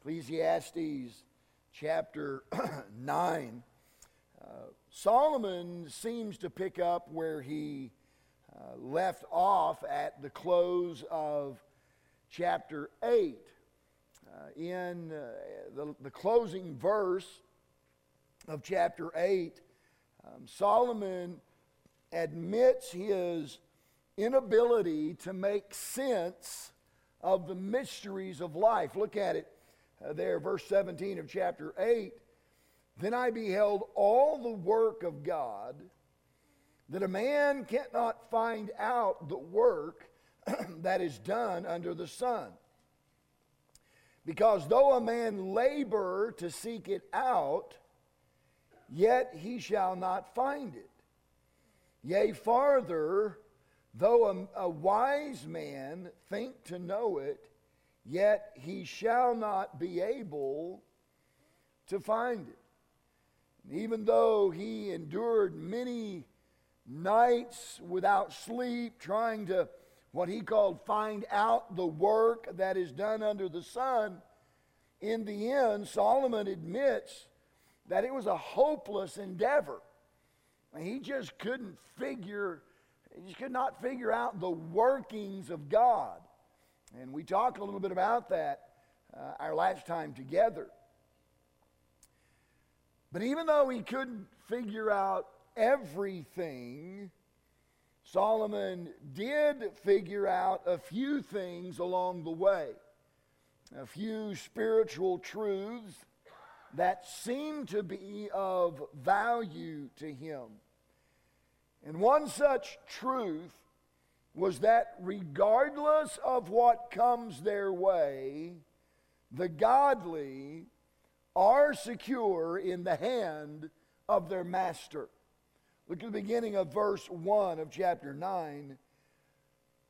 Ecclesiastes chapter 9. Uh, Solomon seems to pick up where he uh, left off at the close of chapter 8. Uh, in uh, the, the closing verse of chapter 8, um, Solomon admits his inability to make sense of the mysteries of life. Look at it Uh, there, verse 17 of chapter 8. Then I beheld all the work of God, that a man cannot find out the work that is done under the sun. Because though a man labor to seek it out, yet he shall not find it. Yea, farther, though a, a wise man think to know it, yet he shall not be able to find it. even though he endured many nights without sleep, trying to what he called find out the work that is done under the sun, in the end, Solomon admits that it was a hopeless endeavor. He just couldn't figure, he just could not figure out the workings of God. And we talked a little bit about that uh, our last time together. But even though he couldn't figure out everything, Solomon did figure out a few things along the way, a few spiritual truths that seemed to be of value to him. And one such truth was that regardless of what comes their way, the godly are secure in the hand of their master. Look at the beginning of verse 1 of chapter 9.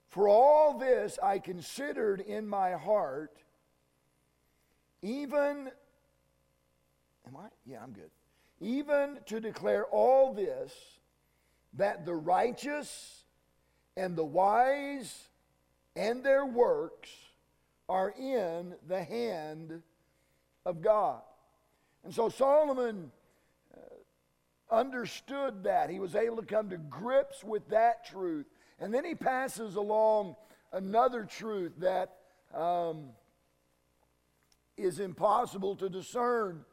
For all this I considered in my heart, even, am I? Yeah, I'm good. Even to declare all this, that the righteous and the wise and their works are in the hand of God. And so Solomon uh, understood that. He was able to come to grips with that truth. And then he passes along another truth that um, is impossible to discern.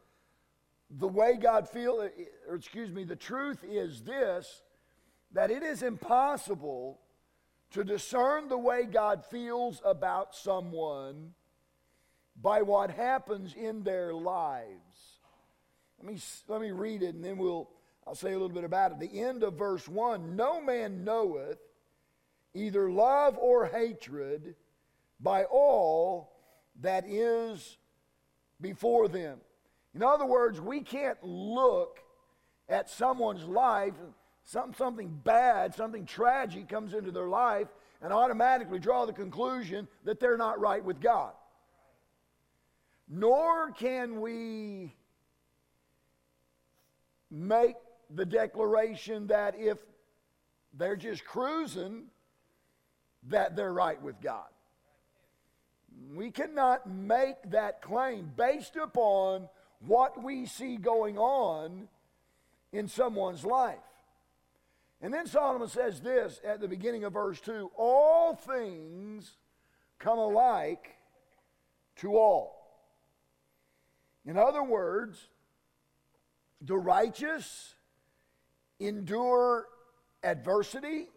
The way God feels, or excuse me, the truth is this that it is impossible to discern the way God feels about someone by what happens in their lives. Let me, let me read it and then we'll, I'll say a little bit about it. The end of verse 1 No man knoweth either love or hatred by all that is before them. In other words, we can't look at someone's life some, something bad, something tragic comes into their life and automatically draw the conclusion that they're not right with God. Nor can we make the declaration that if they're just cruising, that they're right with God. We cannot make that claim based upon what we see going on in someone's life. And then Solomon says this at the beginning of verse 2 All things come alike to all. In other words, the righteous endure adversity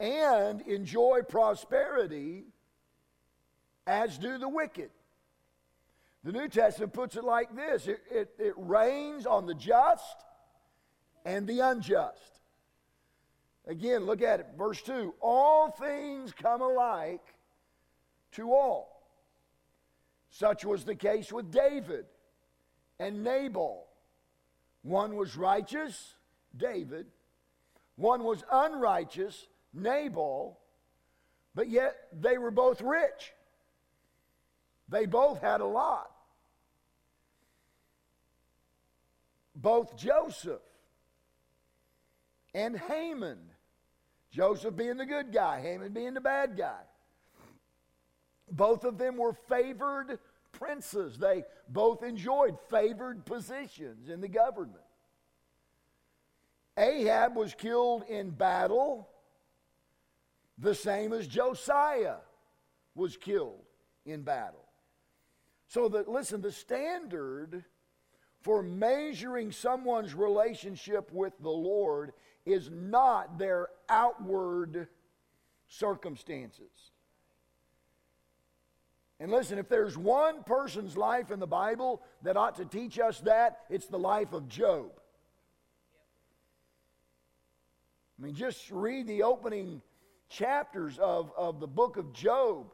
and enjoy prosperity, as do the wicked. The New Testament puts it like this it, it, it rains on the just and the unjust. Again, look at it. Verse 2 All things come alike to all. Such was the case with David and Nabal. One was righteous, David. One was unrighteous, Nabal. But yet they were both rich. They both had a lot. Both Joseph and Haman. Joseph being the good guy, Haman being the bad guy. Both of them were favored princes. They both enjoyed favored positions in the government. Ahab was killed in battle, the same as Josiah was killed in battle. So that, listen, the standard for measuring someone's relationship with the Lord is not their outward circumstances. And listen, if there's one person's life in the Bible that ought to teach us that, it's the life of Job. I mean, just read the opening chapters of, of the book of Job.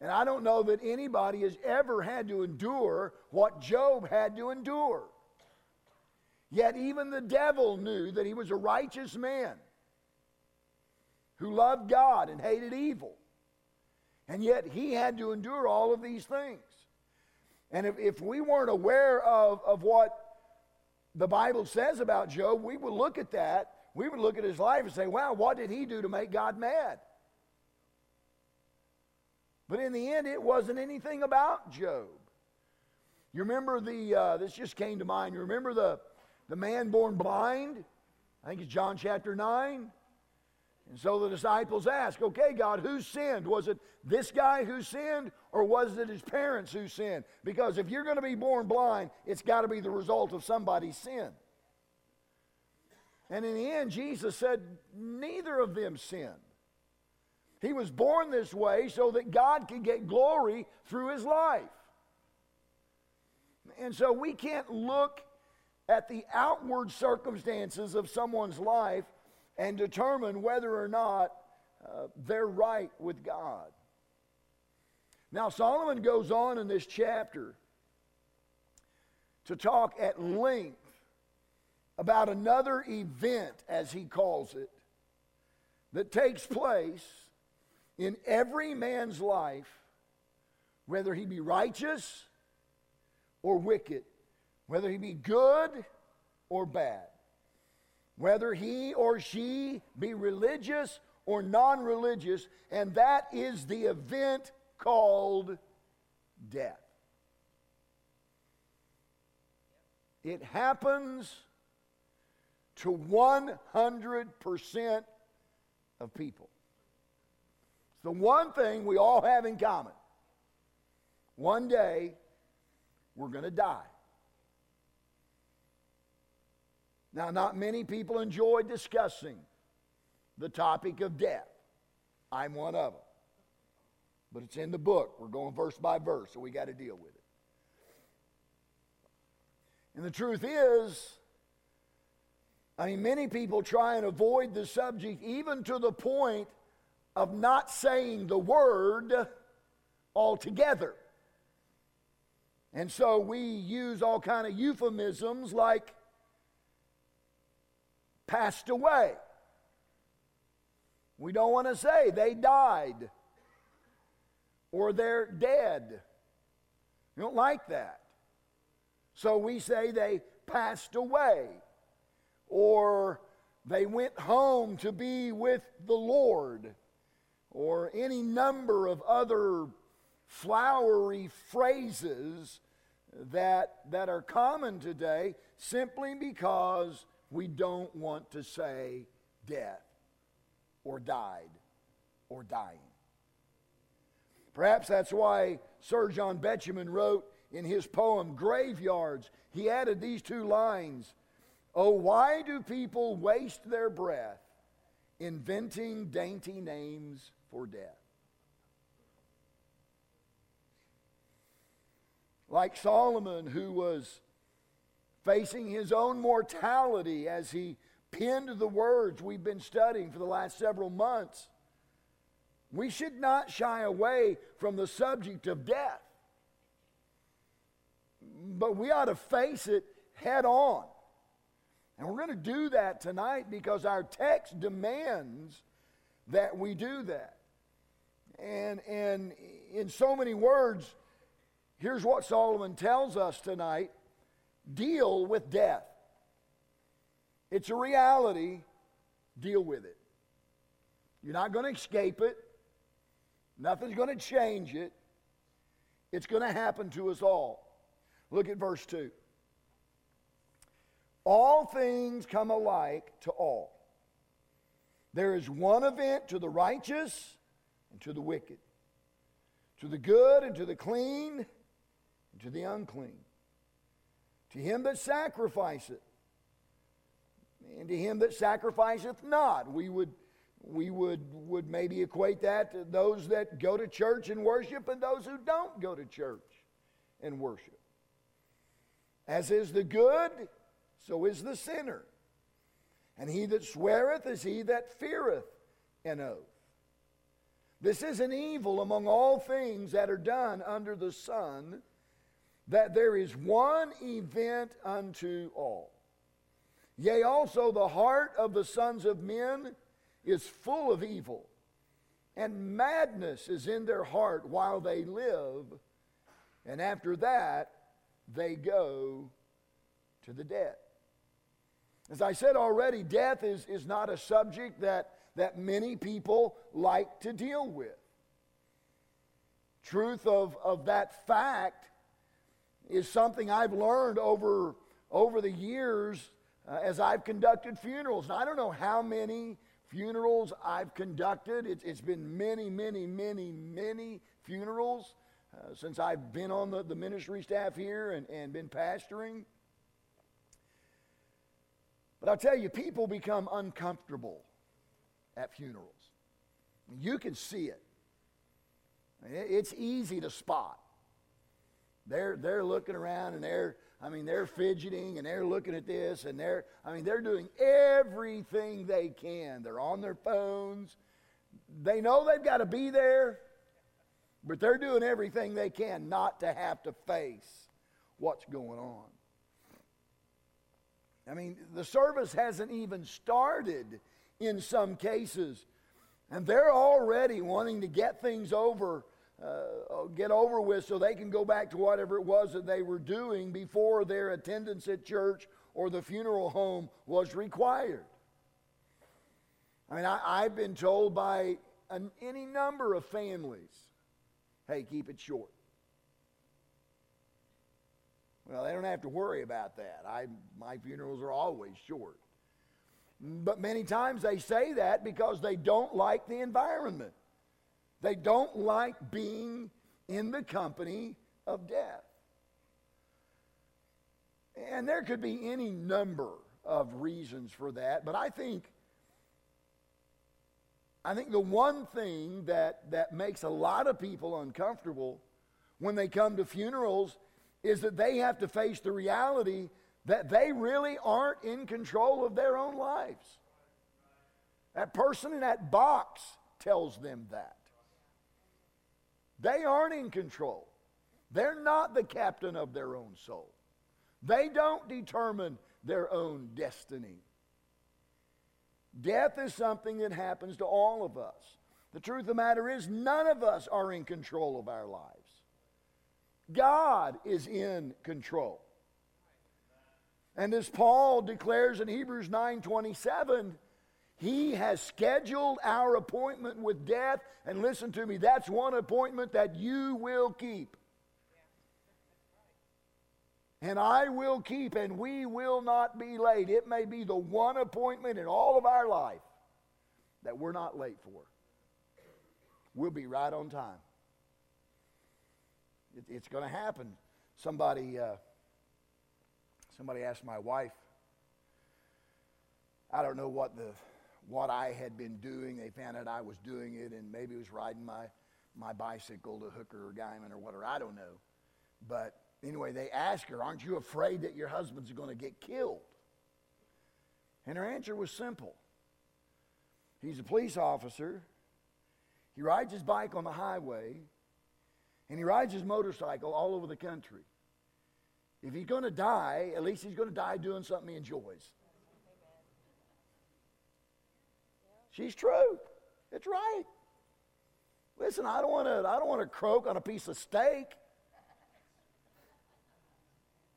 And I don't know that anybody has ever had to endure what Job had to endure. Yet even the devil knew that he was a righteous man who loved God and hated evil. And yet he had to endure all of these things. And if, if we weren't aware of, of what the Bible says about Job, we would look at that, we would look at his life and say, wow, what did he do to make God mad? But in the end, it wasn't anything about Job. You remember the, uh, this just came to mind. You remember the, the man born blind? I think it's John chapter 9. And so the disciples ask, okay, God, who sinned? Was it this guy who sinned or was it his parents who sinned? Because if you're going to be born blind, it's got to be the result of somebody's sin. And in the end, Jesus said, neither of them sinned. He was born this way so that God could get glory through his life. And so we can't look at the outward circumstances of someone's life and determine whether or not uh, they're right with God. Now, Solomon goes on in this chapter to talk at length about another event, as he calls it, that takes place in every man's life, whether he be righteous or wicked, whether he be good or bad, whether he or she be religious or non religious, and that is the event called death. It happens to 100% of people. It's the one thing we all have in common. One day, we're going to die. Now, not many people enjoy discussing the topic of death. I'm one of them. But it's in the book. We're going verse by verse, so we got to deal with it. And the truth is, I mean, many people try and avoid the subject even to the point of not saying the word altogether. And so we use all kind of euphemisms like passed away. We don't want to say they died or they're dead. We don't like that. So we say they passed away or they went home to be with the Lord or any number of other flowery phrases that, that are common today simply because we don't want to say death or died or dying. Perhaps that's why Sir John Betjeman wrote in his poem Graveyards, he added these two lines Oh, why do people waste their breath inventing dainty names for death. Like Solomon, who was facing his own mortality as he penned the words we've been studying for the last several months, we should not shy away from the subject of death. But we ought to face it head on. And we're going to do that tonight because our text demands that we do that. And, and in so many words, here's what Solomon tells us tonight deal with death. It's a reality, deal with it. You're not going to escape it, nothing's going to change it. It's going to happen to us all. Look at verse 2. All things come alike to all. There is one event to the righteous and to the wicked, to the good and to the clean and to the unclean, to him that sacrificeth and to him that sacrificeth not. We would we would, would maybe equate that to those that go to church and worship and those who don't go to church and worship. As is the good, so is the sinner. And he that sweareth is he that feareth an oath. This is an evil among all things that are done under the sun, that there is one event unto all. Yea, also the heart of the sons of men is full of evil, and madness is in their heart while they live, and after that they go to the dead. As I said already, death is, is not a subject that, that many people like to deal with. Truth of, of that fact is something I've learned over, over the years uh, as I've conducted funerals. And I don't know how many funerals I've conducted. It's, it's been many, many, many, many funerals uh, since I've been on the, the ministry staff here and, and been pastoring. But I'll tell you, people become uncomfortable at funerals. You can see it. It's easy to spot. They're, they're looking around and they're I mean, they're fidgeting and they're looking at this and they're, I mean, they're doing everything they can. They're on their phones. They know they've got to be there, but they're doing everything they can not to have to face what's going on. I mean, the service hasn't even started in some cases, and they're already wanting to get things over uh, get over with so they can go back to whatever it was that they were doing before their attendance at church or the funeral home was required. I mean, I, have been told by an, any number of families hey, keep it short. Well, they don't have to worry about that. I, my funerals are always short. But many times they say that because they don't like the environment. They don't like being in the company of death. And there could be any number of reasons for that, but I think I think the one thing that, that makes a lot of people uncomfortable when they come to funerals is that they have to face the reality that they really aren't in control of their own lives. That person in that box tells them that. They aren't in control. They're not the captain of their own soul. They don't determine their own destiny. Death is something that happens to all of us. The truth of the matter is, none of us are in control of our lives. God is in control. And as Paul declares in Hebrews 9:27, he has scheduled our appointment with death. And listen to me, that's one appointment that you will keep. And I will keep, and we will not be late. It may be the one appointment in all of our life that we're not late for. We'll be right on time. It, it's going to happen. Somebody, uh, somebody asked my wife. I don't know what the what I had been doing. They found out I was doing it, and maybe it was riding my, my bicycle to Hooker or Guymon or whatever. I don't know. But anyway, they asked her, Aren't you afraid that your husband's going to get killed? And her answer was simple He's a police officer, he rides his bike on the highway, and he rides his motorcycle all over the country. If he's going to die, at least he's going to die doing something he enjoys. She's true. It's right. Listen, I don't want to I don't want to croak on a piece of steak.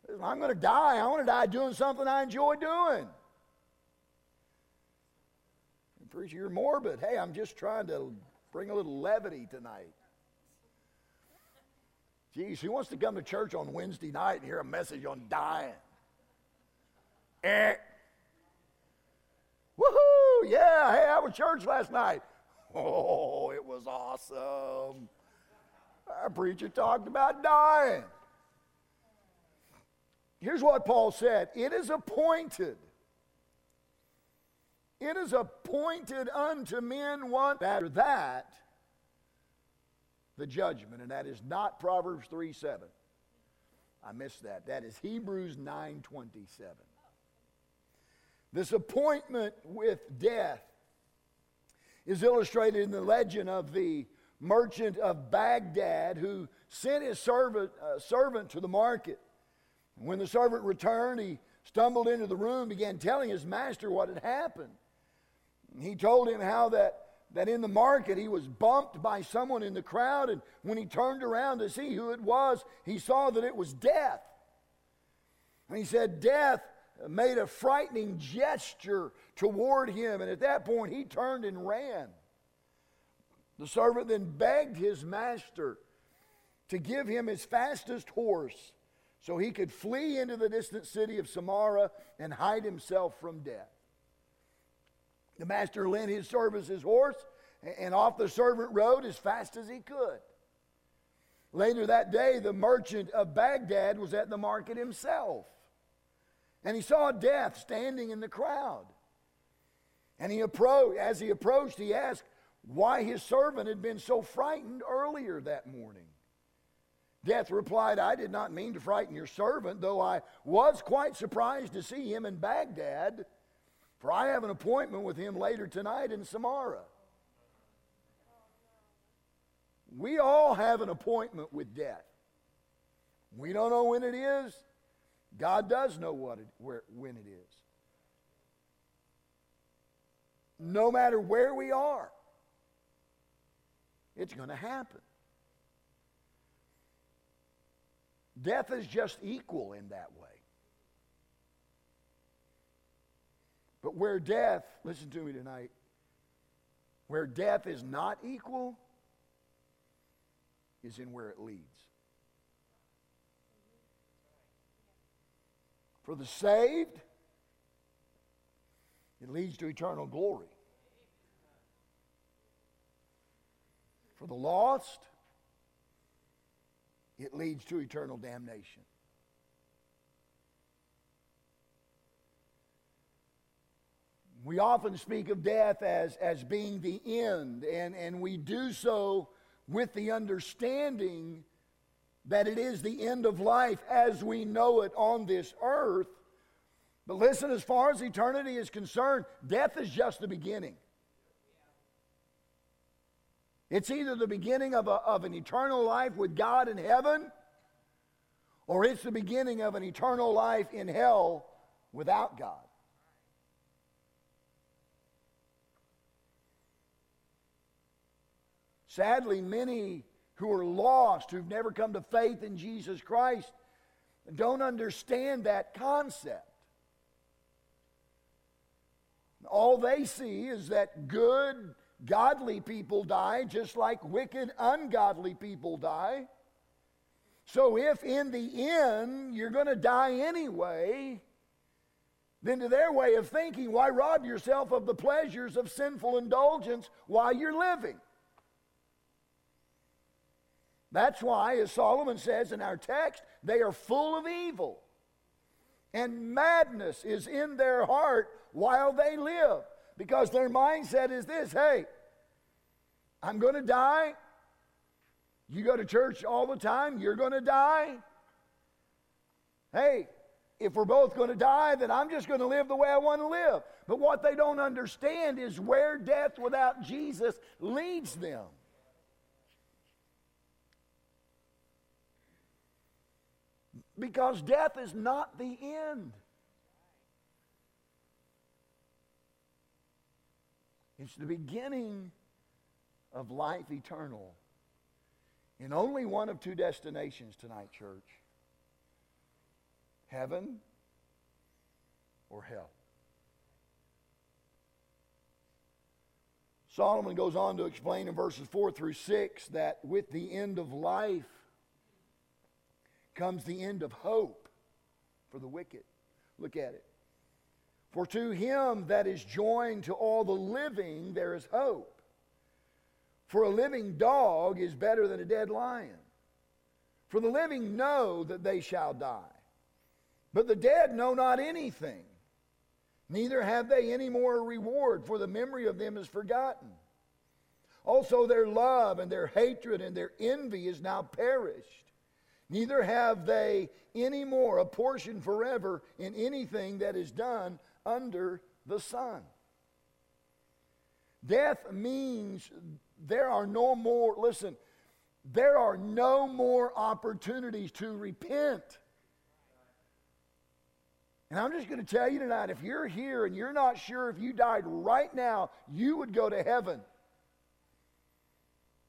Listen, I'm going to die. I want to die doing something I enjoy doing. Preacher, you're morbid. Hey, I'm just trying to bring a little levity tonight. Geez, who wants to come to church on Wednesday night and hear a message on dying? Eh. Woohoo! Oh, yeah, hey, I was church last night. Oh, it was awesome. Our preacher talked about dying. Here's what Paul said It is appointed. It is appointed unto men one after that the judgment, and that is not Proverbs 3 7. I missed that. That is Hebrews 9 27. This appointment with death is illustrated in the legend of the merchant of Baghdad who sent his servant, uh, servant to the market. When the servant returned, he stumbled into the room, began telling his master what had happened. He told him how that, that in the market he was bumped by someone in the crowd, and when he turned around to see who it was, he saw that it was death. And he said, Death made a frightening gesture toward him, and at that point he turned and ran. The servant then begged his master to give him his fastest horse so he could flee into the distant city of Samarra and hide himself from death. The master lent his servant his horse, and off the servant rode as fast as he could. Later that day, the merchant of Baghdad was at the market himself, and he saw death standing in the crowd. And he approached, as he approached, he asked why his servant had been so frightened earlier that morning. Death replied, I did not mean to frighten your servant, though I was quite surprised to see him in Baghdad, for I have an appointment with him later tonight in Samarra. We all have an appointment with death. We don't know when it is. God does know what it, where, when it is. No matter where we are, it's going to happen. Death is just equal in that way. But where death, listen to me tonight, where death is not equal is in where it leads. For the saved, it leads to eternal glory. For the lost, it leads to eternal damnation. We often speak of death as, as being the end, and, and we do so with the understanding that it is the end of life as we know it on this earth. But listen, as far as eternity is concerned, death is just the beginning. It's either the beginning of, a, of an eternal life with God in heaven, or it's the beginning of an eternal life in hell without God. Sadly, many who are lost, who've never come to faith in Jesus Christ, don't understand that concept. All they see is that good, godly people die just like wicked, ungodly people die. So, if in the end you're going to die anyway, then to their way of thinking, why rob yourself of the pleasures of sinful indulgence while you're living? That's why, as Solomon says in our text, they are full of evil. And madness is in their heart while they live. Because their mindset is this hey, I'm going to die. You go to church all the time, you're going to die. Hey, if we're both going to die, then I'm just going to live the way I want to live. But what they don't understand is where death without Jesus leads them. Because death is not the end. It's the beginning of life eternal in only one of two destinations tonight, church heaven or hell. Solomon goes on to explain in verses 4 through 6 that with the end of life, comes the end of hope for the wicked. Look at it. For to him that is joined to all the living, there is hope. For a living dog is better than a dead lion. For the living know that they shall die, but the dead know not anything, neither have they any more reward, for the memory of them is forgotten. Also, their love and their hatred and their envy is now perished. Neither have they any more a portion forever in anything that is done under the sun. Death means there are no more, listen, there are no more opportunities to repent. And I'm just going to tell you tonight if you're here and you're not sure if you died right now, you would go to heaven.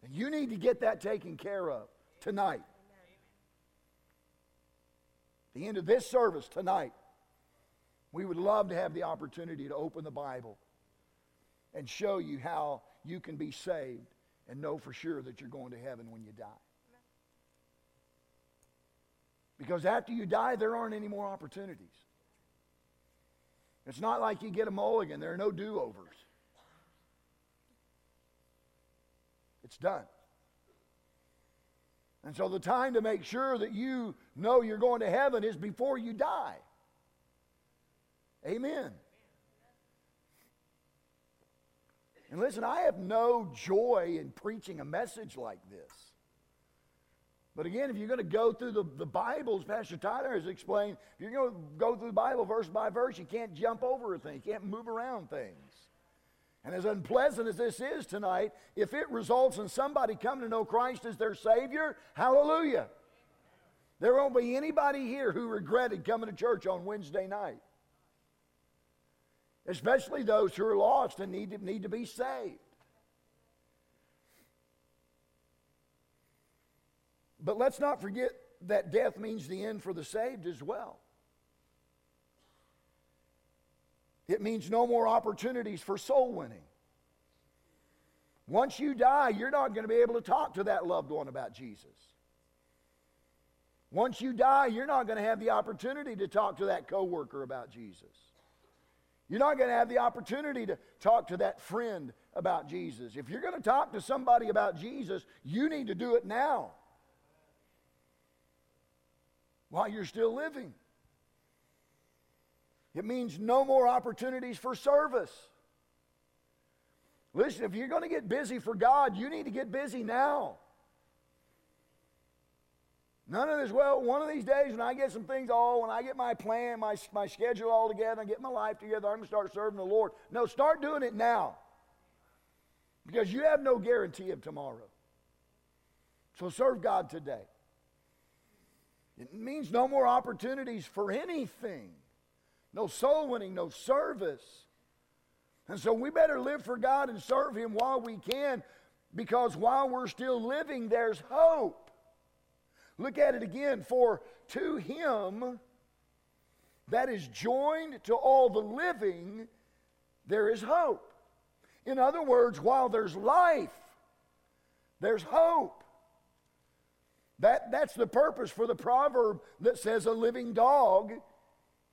And you need to get that taken care of tonight. The end of this service tonight. We would love to have the opportunity to open the Bible and show you how you can be saved and know for sure that you're going to heaven when you die. Because after you die, there aren't any more opportunities. It's not like you get a mulligan, there are no do overs. It's done. And so the time to make sure that you know you're going to heaven is before you die. Amen. And listen, I have no joy in preaching a message like this. But again, if you're going to go through the, the Bible, as Pastor Tyler has explained, if you're going to go through the Bible verse by verse, you can't jump over a thing, you can't move around things. And as unpleasant as this is tonight, if it results in somebody coming to know Christ as their Savior, hallelujah. There won't be anybody here who regretted coming to church on Wednesday night especially those who are lost and need to, need to be saved. But let's not forget that death means the end for the saved as well. It means no more opportunities for soul winning. Once you die, you're not going to be able to talk to that loved one about Jesus. Once you die, you're not going to have the opportunity to talk to that coworker about Jesus. You're not going to have the opportunity to talk to that friend about Jesus. If you're going to talk to somebody about Jesus, you need to do it now while you're still living. It means no more opportunities for service. Listen, if you're going to get busy for God, you need to get busy now. None of this, well, one of these days when I get some things all, when I get my plan, my, my schedule all together, and get my life together, I'm going to start serving the Lord. No, start doing it now. Because you have no guarantee of tomorrow. So serve God today. It means no more opportunities for anything. No soul winning, no service. And so we better live for God and serve Him while we can because while we're still living, there's hope. Look at it again. For to him that is joined to all the living, there is hope. In other words, while there's life, there's hope. That, that's the purpose for the proverb that says a living dog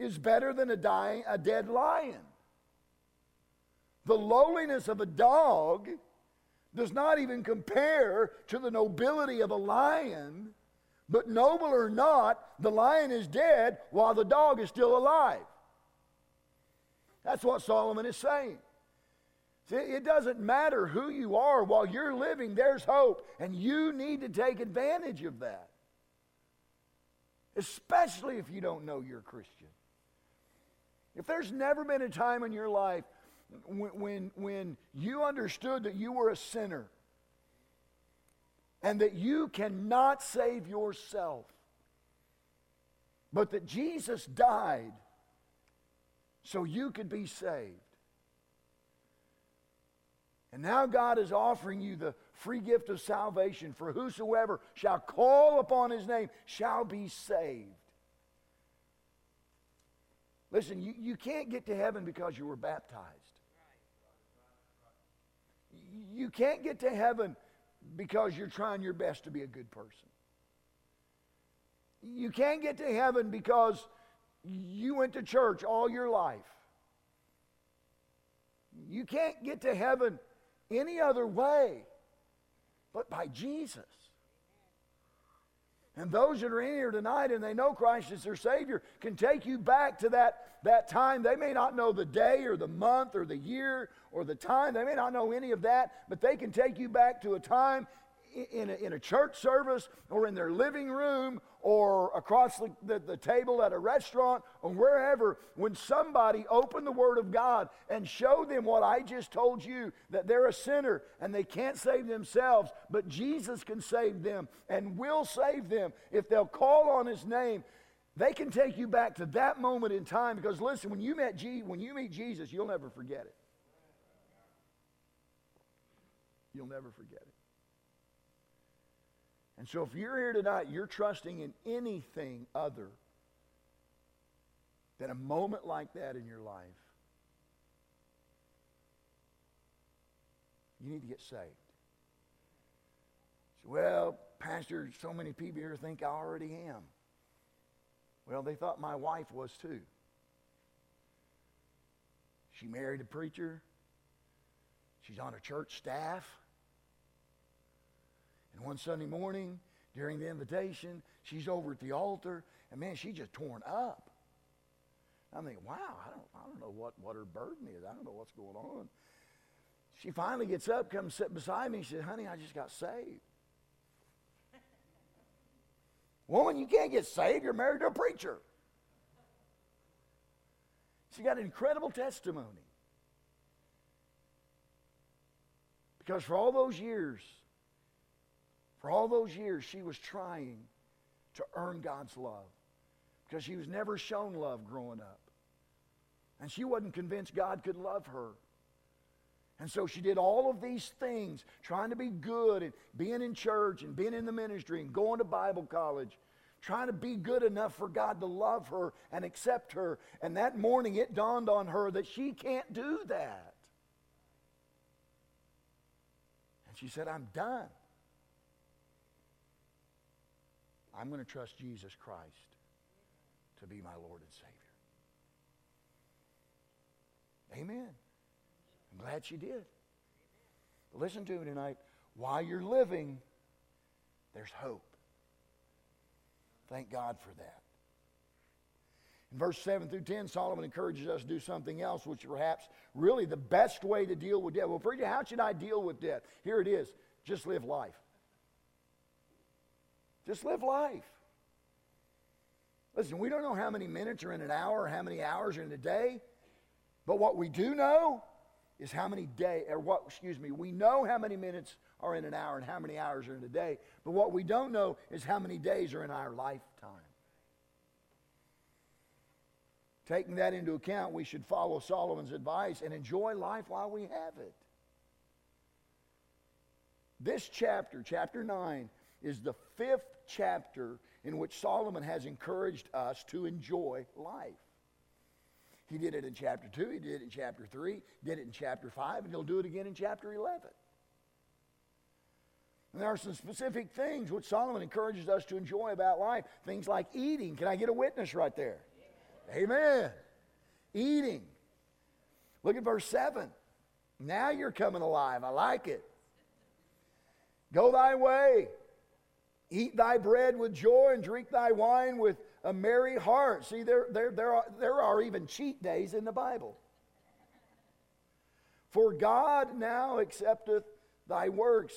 is better than a, dying, a dead lion. The lowliness of a dog does not even compare to the nobility of a lion but noble or not, the lion is dead while the dog is still alive. That's what Solomon is saying. See, it doesn't matter who you are. While you're living, there's hope. And you need to take advantage of that. Especially if you don't know you're a Christian. If there's never been a time in your life when, when, when you understood that you were a sinner and that you cannot save yourself, but that Jesus died so you could be saved. And now God is offering you the free gift of salvation for whosoever shall call upon his name shall be saved. Listen, you, you can't get to heaven because you were baptized. You can't get to heaven because you're trying your best to be a good person. You can't get to heaven because you went to church all your life. You can't get to heaven any other way but by Jesus. And those that are in here tonight and they know Christ is their Savior can take you back to that, that time. They may not know the day or the month or the year or the time. They may not know any of that, but they can take you back to a time in a, in a church service or in their living room or across the, the, the, table at a restaurant or wherever, when somebody opened the Word of God and showed them what I just told you that they're a sinner and they can't save themselves, but Jesus can save them and will save them if they'll call on His name. They can take you back to that moment in time because listen, when you met Je- when you meet Jesus, you'll never forget it. You'll never forget it. And so if you're here tonight, you're trusting in anything other than a moment like that in your life, you need to get saved. So, well, Pastor, so many people here think I already am. Well, they thought my wife was too. She married a preacher. She's on a church staff. And one Sunday morning, during the invitation, she's over at the altar, and man, she's just torn up. I'm thinking, wow, I don't, I don't know what, what her burden is. I don't know what's going on. She finally gets up, comes sit beside me. She said, honey, I just got saved. Woman, you can't get saved. You're married to a preacher. She got an incredible testimony. Because for all those years, for all those years, she was trying to earn God's love because she was never shown love growing up. And she wasn't convinced God could love her. And so she did all of these things, trying to be good and being in church and being in the ministry and going to Bible college, trying to be good enough for God to love her and accept her. And that morning it dawned on her that she can't do that. And she said, I'm done. I'm going to trust Jesus Christ to be my Lord and Savior. Amen. I'm glad she did. But listen to me tonight. While you're living, there's hope. Thank God for that. In verse 7 through 10, Solomon encourages us to do something else, which perhaps really the best way to deal with death. Well, preacher, how should I deal with death? Here it is. Just live life. Just live life. Listen, we don't know how many minutes are in an hour, how many hours are in a day, but what we do know is how many day or what excuse me, we know how many minutes are in an hour and how many hours are in a day, but what we don't know is how many days are in our lifetime. Taking that into account, we should follow Solomon's advice and enjoy life while we have it. This chapter, chapter 9, is the fifth chapter in which Solomon has encouraged us to enjoy life. He did it in chapter 2, he did it in chapter 3, did it in chapter 5, and he'll do it again in chapter 11. And there are some specific things which Solomon encourages us to enjoy about life. Things like eating. Can I get a witness right there? Amen. Amen. Eating. Look at verse 7. Now you're coming alive. I like it. Go thy way. Eat thy bread with joy and drink thy wine with a merry heart. See, there, there, there, are, there are even cheat days in the Bible. For God now accepteth thy works.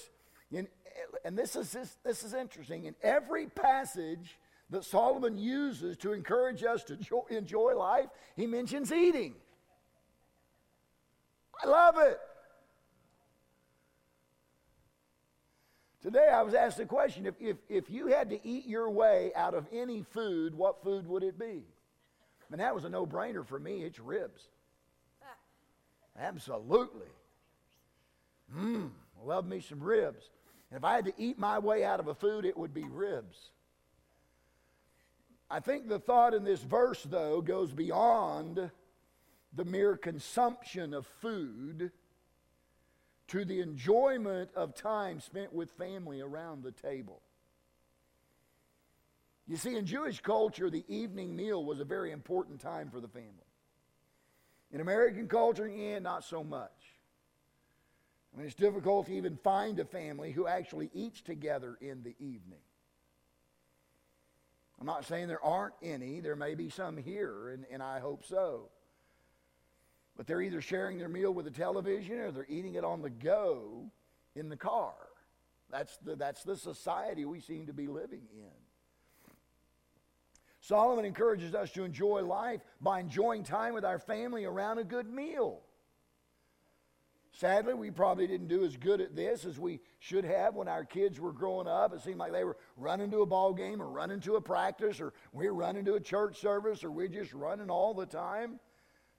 And this is, this, this is interesting. In every passage that Solomon uses to encourage us to enjoy life, he mentions eating. I love it. Today I was asked the question if, if, if you had to eat your way out of any food, what food would it be? And that was a no brainer for me. It's ribs. Absolutely. Mmm, love me some ribs. And if I had to eat my way out of a food, it would be ribs. I think the thought in this verse, though, goes beyond the mere consumption of food to the enjoyment of time spent with family around the table. You see, in Jewish culture, the evening meal was a very important time for the family. In American culture, yeah, not so much. I mean, it's difficult to even find a family who actually eats together in the evening. I'm not saying there aren't any. There may be some here, and, and I hope so. But they're either sharing their meal with the television or they're eating it on the go in the car. That's the, that's the society we seem to be living in. Solomon encourages us to enjoy life by enjoying time with our family around a good meal. Sadly, we probably didn't do as good at this as we should have when our kids were growing up. It seemed like they were running to a ball game or running to a practice or we're running to a church service or we're just running all the time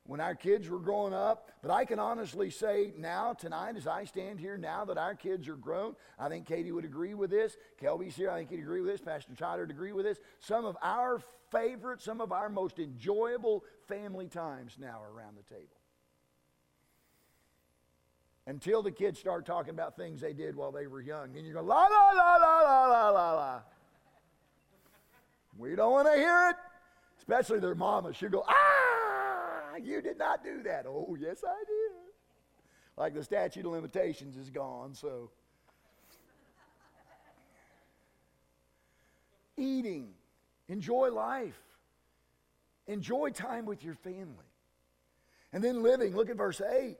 when our kids were growing up. But I can honestly say now, tonight, as I stand here, now that our kids are grown, I think Katie would agree with this. Kelby's here, I think he'd agree with this. Pastor Tyler would agree with this. Some of our favorite, some of our most enjoyable family times now are around the table until the kids start talking about things they did while they were young. Then you go, la, la, la, la, la, la, la, la. We don't want to hear it, especially their mama. She'll go, ah, you did not do that. Oh, yes, I did. Like the statute of limitations is gone, so. Eating, enjoy life, enjoy time with your family. And then living, look at verse 8.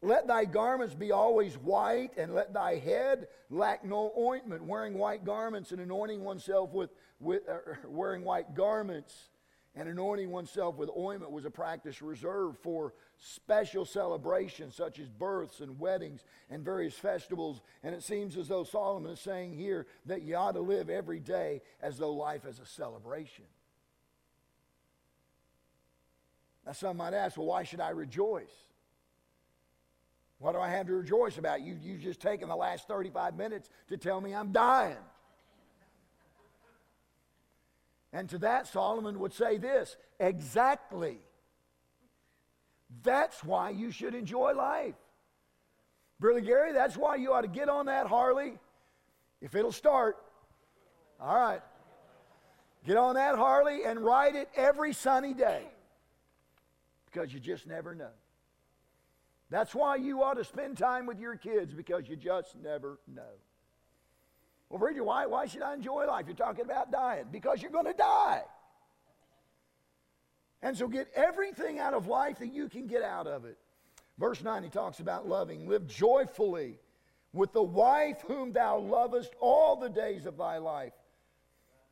Let thy garments be always white, and let thy head lack no ointment. Wearing white garments and anointing oneself with, with uh, wearing white garments and anointing oneself with ointment was a practice reserved for special celebrations such as births and weddings and various festivals. And it seems as though Solomon is saying here that you ought to live every day as though life is a celebration. Now, some might ask, well, why should I rejoice? What do I have to rejoice about? You, you've just taken the last 35 minutes to tell me I'm dying. And to that, Solomon would say this exactly. That's why you should enjoy life. Brother Gary, that's why you ought to get on that Harley if it'll start. All right. Get on that Harley and ride it every sunny day because you just never know. That's why you ought to spend time with your kids because you just never know. Well, Bridget, why, why should I enjoy life? You're talking about dying. Because you're going to die. And so get everything out of life that you can get out of it. Verse 9, he talks about loving. Live joyfully with the wife whom thou lovest all the days of thy life,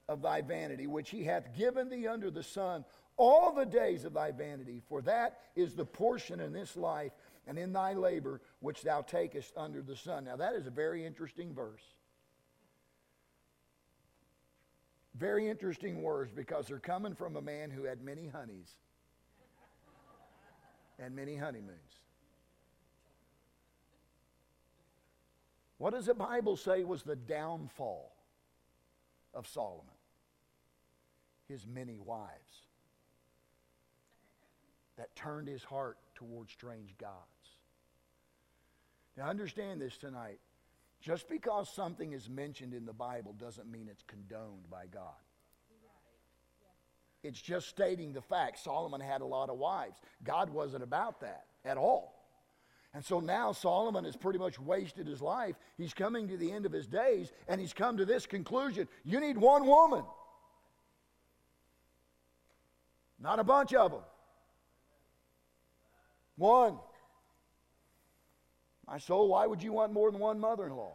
of thy vanity, which he hath given thee under the sun, all the days of thy vanity. For that is the portion in this life and in thy labor which thou takest under the sun. Now, that is a very interesting verse. Very interesting words because they're coming from a man who had many honeys and many honeymoons. What does the Bible say was the downfall of Solomon? His many wives that turned his heart toward strange gods. Now, understand this tonight. Just because something is mentioned in the Bible doesn't mean it's condoned by God. It's just stating the fact. Solomon had a lot of wives. God wasn't about that at all. And so now Solomon has pretty much wasted his life. He's coming to the end of his days, and he's come to this conclusion you need one woman, not a bunch of them. One. My soul, why would you want more than one mother in law?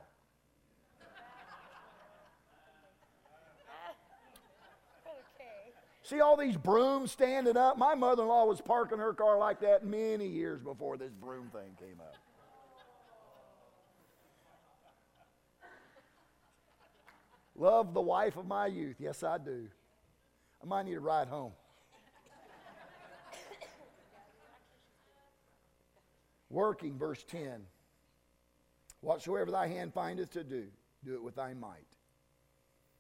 See all these brooms standing up? My mother in law was parking her car like that many years before this broom thing came up. Love the wife of my youth. Yes, I do. I might need a ride home. Working, verse 10. Whatsoever thy hand findeth to do, do it with thy might.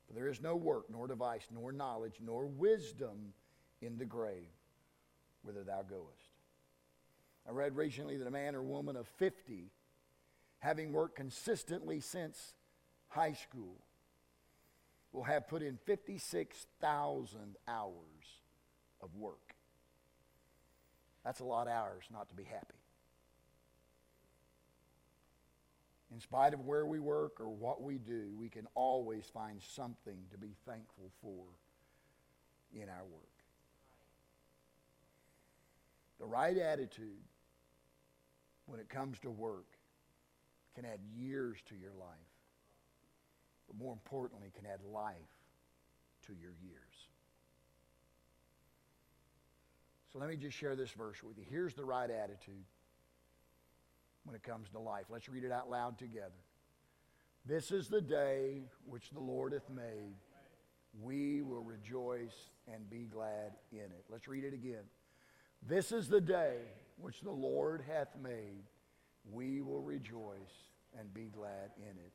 For there is no work, nor device, nor knowledge, nor wisdom in the grave whither thou goest. I read recently that a man or woman of 50, having worked consistently since high school, will have put in 56,000 hours of work. That's a lot of hours not to be happy. In spite of where we work or what we do, we can always find something to be thankful for in our work. The right attitude when it comes to work can add years to your life, but more importantly, can add life to your years. So let me just share this verse with you. Here's the right attitude when it comes to life. Let's read it out loud together. This is the day which the Lord hath made. We will rejoice and be glad in it. Let's read it again. This is the day which the Lord hath made. We will rejoice and be glad in it.